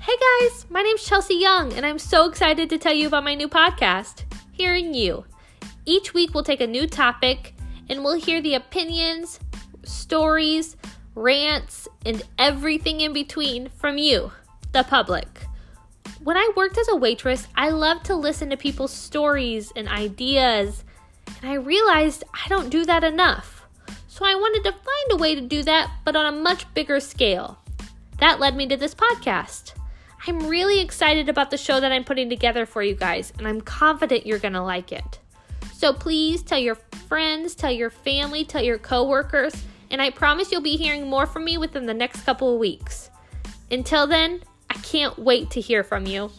Hi, guys. My name's Chelsea Young, and I'm so excited to tell you about my new podcast, Hearing You. Each week, we'll take a new topic and we'll hear the opinions, stories, rants, and everything in between from you, the public. When I worked as a waitress, I loved to listen to people's stories and ideas, and I realized I don't do that enough. So I wanted to find a way to do that, but on a much bigger scale. That led me to this podcast. I'm really excited about the show that I'm putting together for you guys, and I'm confident you're going to like it. So please tell your friends, tell your family, tell your coworkers, and I promise you'll be hearing more from me within the next couple of weeks. Until then, I can't wait to hear from you.